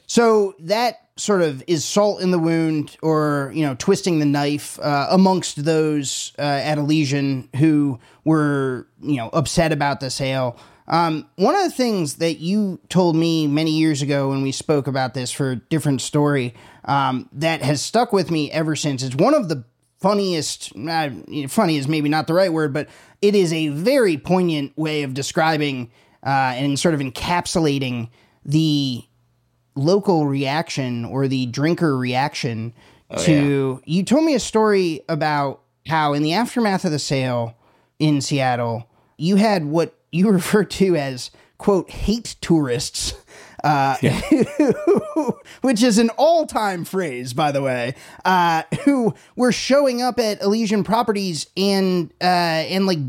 So that sort of is salt in the wound, or you know, twisting the knife uh, amongst those uh, at Elysian who were you know upset about the sale. Um, one of the things that you told me many years ago when we spoke about this for a different story um, that has stuck with me ever since is one of the funniest. Uh, funny is maybe not the right word, but it is a very poignant way of describing uh, and sort of encapsulating the local reaction or the drinker reaction to you told me a story about how in the aftermath of the sale in Seattle you had what you refer to as quote hate tourists uh, which is an all-time phrase by the way uh, who were showing up at Elysian properties and uh, and like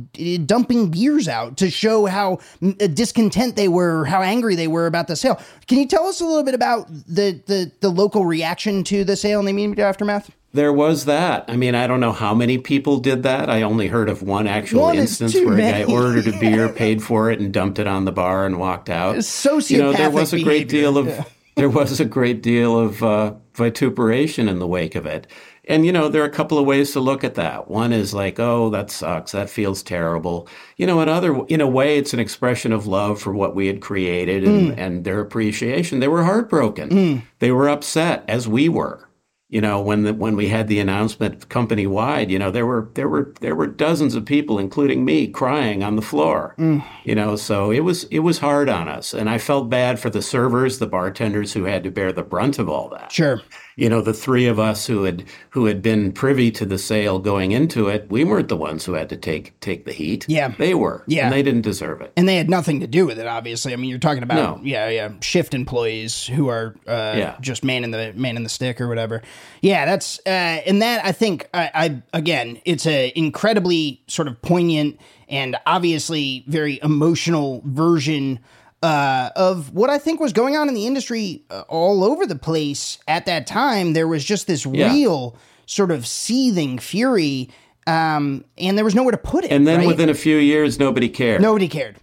dumping beers out to show how mm, discontent they were how angry they were about the sale. Can you tell us a little bit about the the, the local reaction to the sale and the immediate aftermath There was that. I mean, I don't know how many people did that. I only heard of one actual One instance where a guy ordered a beer, paid for it, and dumped it on the bar and walked out. Sociopathic You know, there was a great deal of Yeah. there was a great deal of uh, vituperation in the wake of it. And you know, there are a couple of ways to look at that. One is like, oh, that sucks. That feels terrible. You know, another, in a way, it's an expression of love for what we had created and, and their appreciation. They were heartbroken. They were upset, as we were you know when the, when we had the announcement company wide you know there were there were there were dozens of people including me crying on the floor. Mm. You know so it was it was hard on us and i felt bad for the servers the bartenders who had to bear the brunt of all that. Sure you know the three of us who had who had been privy to the sale going into it we weren't the ones who had to take take the heat Yeah. they were Yeah. and they didn't deserve it and they had nothing to do with it obviously i mean you're talking about No. yeah yeah shift employees who are uh, Yeah. just man in the man in the stick or whatever yeah that's uh, and that i think I, I again it's a incredibly sort of poignant and obviously very emotional version uh, of what I think was going on in the industry uh, all over the place at that time. There was just this Yeah. real sort of seething fury, um, and there was nowhere to put it. and then right? within a few years nobody cared Nobody cared.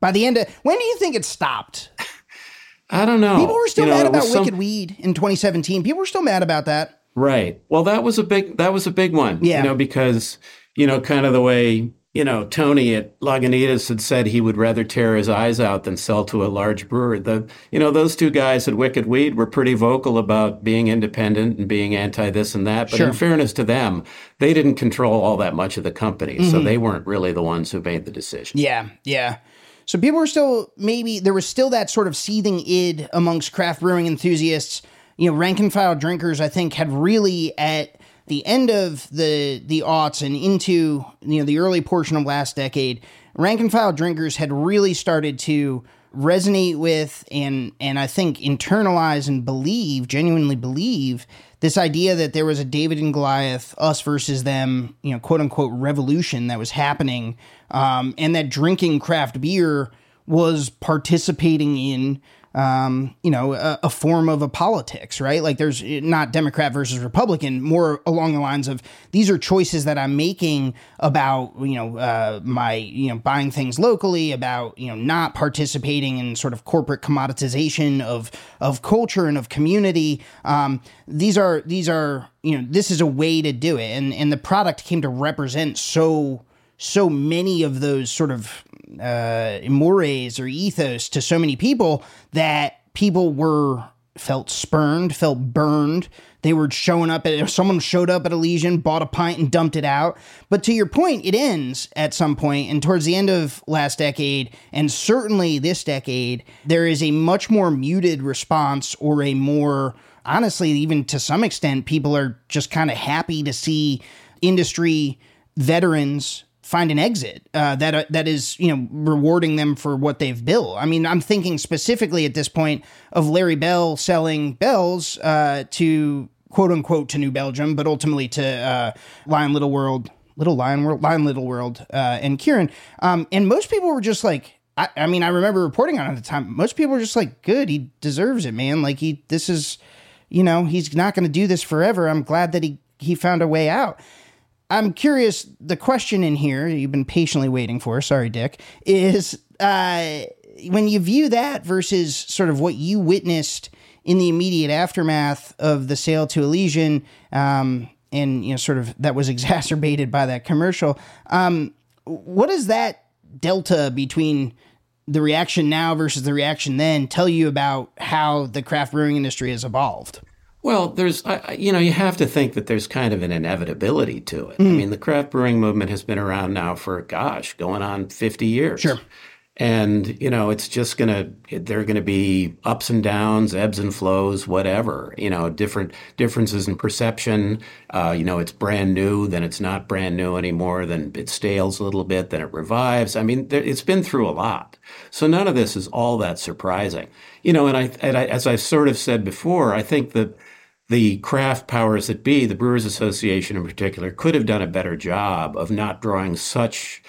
By the end of when do you think it stopped? i don't know People were still You know, mad about some- Wicked Weed in 2017. People were still mad about that. Right. Well, that was a big that was a big one. Yeah. You know, because you know, kind of the way you know Tony at Lagunitas had said he would rather tear his eyes out than sell to a large brewer. The you know those two guys at Wicked Weed were pretty vocal about being independent and being anti this and that. But Sure. in fairness to them, they didn't control all that much of the company, so mm-hmm. they weren't really the ones who made the decision. Yeah, yeah. So people were still maybe there was still that sort of seething id amongst craft brewing enthusiasts. You know, rank and file drinkers, I think, had really at the end of the the aughts and into you know the early portion of last decade, rank and file drinkers had really started to resonate with and and I think internalize and believe, genuinely believe this idea that there was a David and Goliath, us versus them, you know, quote unquote revolution that was happening, um, and that drinking craft beer was participating in, um, you know, a, a form of a politics, right? Like there's not Democrat versus Republican, more along the lines of these are choices that I'm making about, you know, uh, my, you know, buying things locally, about, you know, not participating in sort of corporate commoditization of of culture and of community. Um, these are these are you know this is a way to do it, and and the product came to represent so so many of those sort of uh, mores or ethos to so many people that people were felt spurned, felt burned. They were showing up at someone showed up at a Elysian, bought a pint and dumped it out. But to your point, it ends at some point, and towards the end of last decade, and certainly this decade, there is a much more muted response or a more honestly, even to some extent, people are just kind of happy to see industry veterans find an exit uh, that uh, that is you know rewarding them for what they've built. I mean, I'm thinking specifically at this point of Larry Bell selling Bells uh, to quote unquote to New Belgium, but ultimately to uh, Lion Little World, Little Lion World, Lion Little World, uh, and Kirin. Um, and most people were just like. I, I mean, I remember reporting on it at the time. Most people were just like, "Good, he deserves it, man. Like he, this is, you know, he's not going to do this forever. I'm glad that he he found a way out." I'm curious. The question in here you've been patiently waiting for. Sorry, Dick. Is uh, when you view that versus sort of what you witnessed in the immediate aftermath of the sale to Elysian, um, and you know, sort of that was exacerbated by that commercial. Um, what does that delta between the reaction now versus the reaction then tell you about how the craft brewing industry has evolved? Well, there's, you know, you have to think that there's kind of an inevitability to it. Mm. I mean, the craft brewing movement has been around now for, gosh, going on 50 years. Sure. And, you know, it's just going to, there are going to be ups and downs, ebbs and flows, whatever, you know, different differences in perception. Uh, you know, it's brand new, then it's not brand new anymore, then it stales a little bit, then it revives. I mean, there, it's been through a lot. So none of this is all that surprising. You know, and I, and I as I've sort of said before, I think that the craft powers that be, the Brewers Association in particular, could have done a better job of not drawing such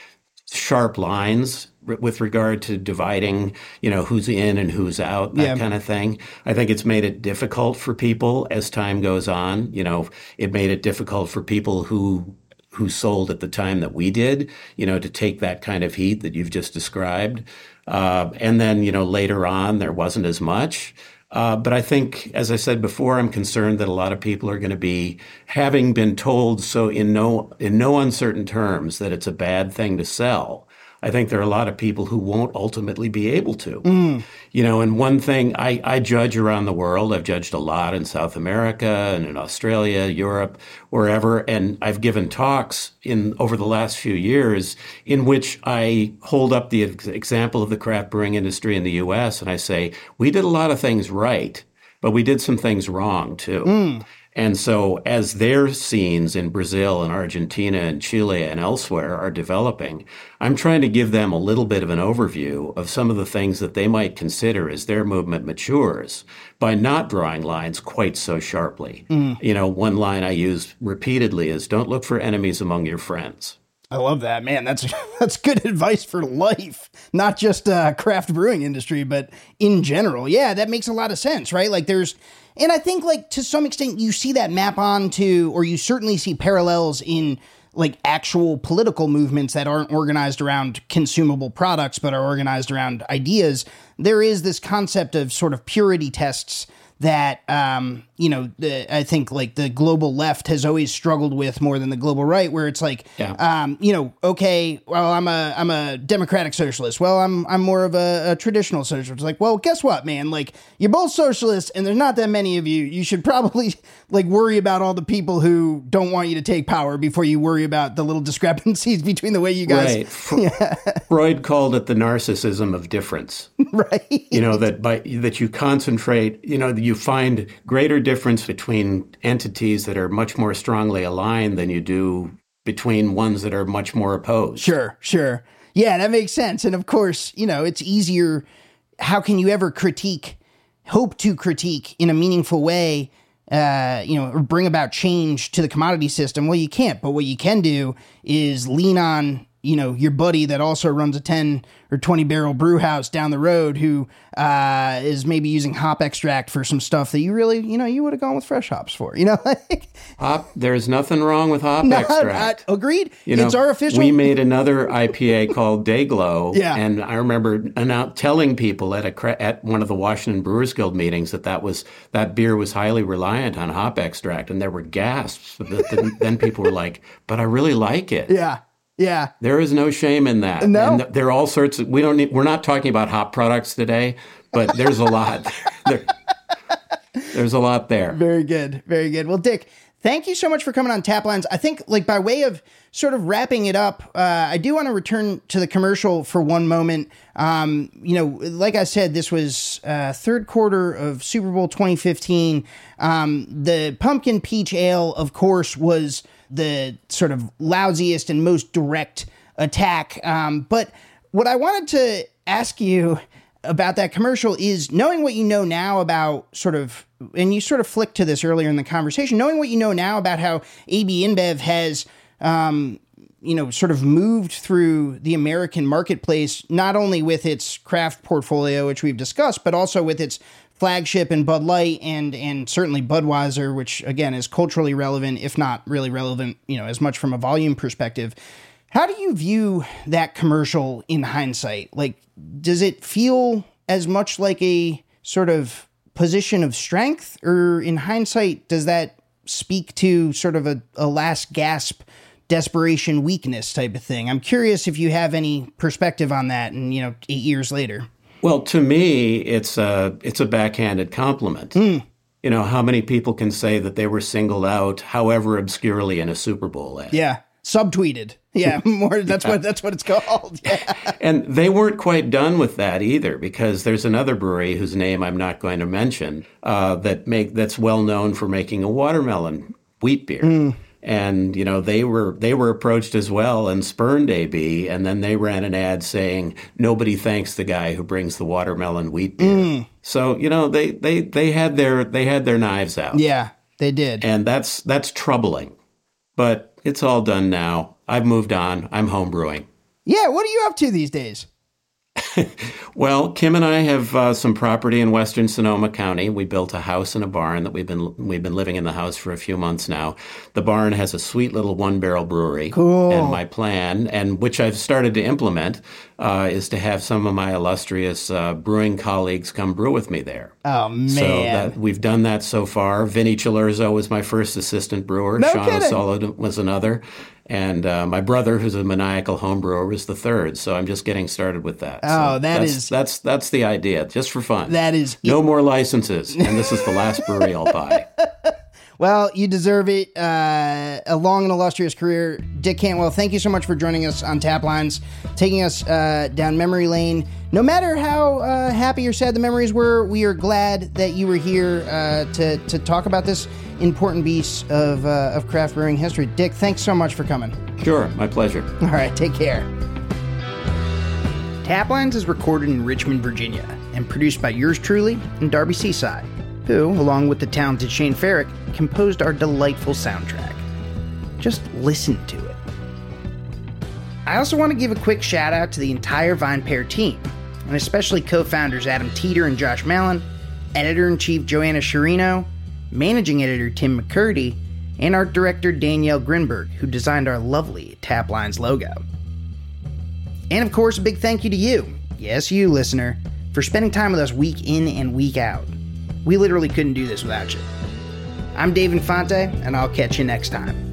sharp lines with regard to dividing, you know, who's in and who's out, that yeah. kind of thing. I think it's made it difficult for people as time goes on. You know, it made it difficult for people who who sold at the time that we did, you know, to take that kind of heat that you've just described. Uh, and then, you know, later on, there wasn't as much. Uh, but I think, as I said before, I'm concerned that a lot of people are going to be having been told so in no in no uncertain terms that it's a bad thing to sell. I think there are a lot of people who won't ultimately be able to. Mm. You know, and one thing I, I judge around the world, I've judged a lot in South America and in Australia, Europe, wherever, and I've given talks in over the last few years in which I hold up the example of the craft brewing industry in the US and I say, we did a lot of things right, but we did some things wrong too. Mm. And so, as their scenes in Brazil and Argentina and Chile and elsewhere are developing, I'm trying to give them a little bit of an overview of some of the things that they might consider as their movement matures by not drawing lines quite so sharply. Mm. You know, one line I use repeatedly is don't look for enemies among your friends. I love that, man. That's that's good advice for life, not just uh, craft brewing industry, but in general. Yeah, that makes a lot of sense, right? Like, there's and I think, like, to some extent, you see that map onto, or you certainly see parallels in like actual political movements that aren't organized around consumable products but are organized around ideas. There is this concept of sort of purity tests that um, you know the, I think like the global left has always struggled with more than the global right, where it's like, yeah. um, you know, okay, well, I'm a I'm a democratic socialist. Well, I'm I'm more of a, a traditional socialist. It's like, well, guess what, man? Like you're both socialists, and there's not that many of you. You should probably like worry about all the people who don't want you to take power before you worry about the little discrepancies between the way you guys. Right. yeah. Freud called it the narcissism of difference. right. You know that by that you concentrate. You know you find greater difference between entities that are much more strongly aligned than you do between ones that are much more opposed. Sure, sure. Yeah, that makes sense. And of course, you know, it's easier. How can you ever critique, hope to critique in a meaningful way, uh, you know, or bring about change to the commodity system? Well, you can't. But what you can do is lean on you know your buddy that also runs a 10 or 20 barrel brew house down the road who uh, is maybe using hop extract for some stuff that you really you know you would have gone with fresh hops for you know? Hop there's nothing wrong with hop Not, extract. Uh, agreed. You know, it's our official we made another ipa called dayglow yeah. and i remember telling people at a at one of the washington brewers guild meetings that that was that beer was highly reliant on hop extract and there were gasps then, then people were like but i really like it. Yeah yeah. There is no shame in that. No. And there are all sorts of, we don't need, we're not talking about hop products today, but there's a lot. there, there's a lot there. Very good. Very good. Well, Dick, thank you so much for coming on Taplines. I think, like, by way of sort of wrapping it up, uh, I do want to return to the commercial for one moment. Um, you know, like I said, this was uh, third quarter of Super Bowl 2015. Um, the pumpkin peach ale, of course, was the sort of lousiest and most direct attack. Um, but what I wanted to ask you about that commercial is knowing what you know now about sort of, and you sort of flicked to this earlier in the conversation, knowing what you know now about how AB InBev has, um, you know, sort of moved through the American marketplace, not only with its craft portfolio, which we've discussed, but also with its flagship and Bud Light and and certainly Budweiser, which again is culturally relevant, if not really relevant, you know, as much from a volume perspective. How do you view that commercial in hindsight? Like, does it feel as much like a sort of position of strength, or in hindsight, does that speak to sort of a, a last gasp desperation weakness type of thing? I'm curious if you have any perspective on that and, you know, eight years later. Well, to me, it's a it's a backhanded compliment. Mm. You know, how many people can say that they were singled out, however obscurely, in a Super Bowl ad? Yeah, subtweeted. Yeah, more. That's yeah. what that's what it's called. Yeah. And they weren't quite done with that either, because there's another brewery whose name I'm not going to mention uh, that make that's well known for making a watermelon wheat beer. Mm and you know they were they were approached as well and spurned AB, and then they ran an ad saying nobody thanks the guy who brings the watermelon wheat beer. Mm. So you know they they they had their they had their knives out. Yeah, they did, and that's that's troubling. But it's all done now. I've moved on. I'm homebrewing. Yeah, what are you up to these days? well, Kim and I have uh, some property in western Sonoma County. We built a house and a barn that we've been we've been living in the house for a few months now. The barn has a sweet little one barrel brewery. Cool. And my plan, and which I've started to implement, uh, is to have some of my illustrious uh, brewing colleagues come brew with me there. Oh man! So that, we've done that so far. Vinny Cilurzo was my first assistant brewer. No Sean kidding. O'Sullivan was another. And uh, my brother, who's a maniacal homebrewer, was the third. So I'm just getting started with that. Oh, so that that's, is- that's that's the idea, just for fun. That is no more licenses, and this is the last brewery I'll buy. Well, you deserve it. Uh, a long and illustrious career. Dick Cantwell, thank you so much for joining us on Taplines, taking us uh, down memory lane. No matter how uh, happy or sad the memories were, we are glad that you were here uh, to, to talk about this important piece of, uh, of craft brewing history. Dick, thanks so much for coming. Sure, my pleasure. All right, take care. Taplines is recorded in Richmond, Virginia, and produced by yours truly and Darby Cicci who, along with the talented Shane Ferrick, composed our delightful soundtrack. Just listen to it. I also want to give a quick shout out to the entire VinePair team, and especially co founders Adam Teeter and Josh Malin, editor in chief Joanna Sciarrino, managing editor Tim McKirdy, and art director Danielle Grinberg, who designed our lovely Taplines logo. And of course, a big thank you to you, yes, you listener, for spending time with us week in and week out. We literally couldn't do this without you. I'm Dave Infante, and I'll catch you next time.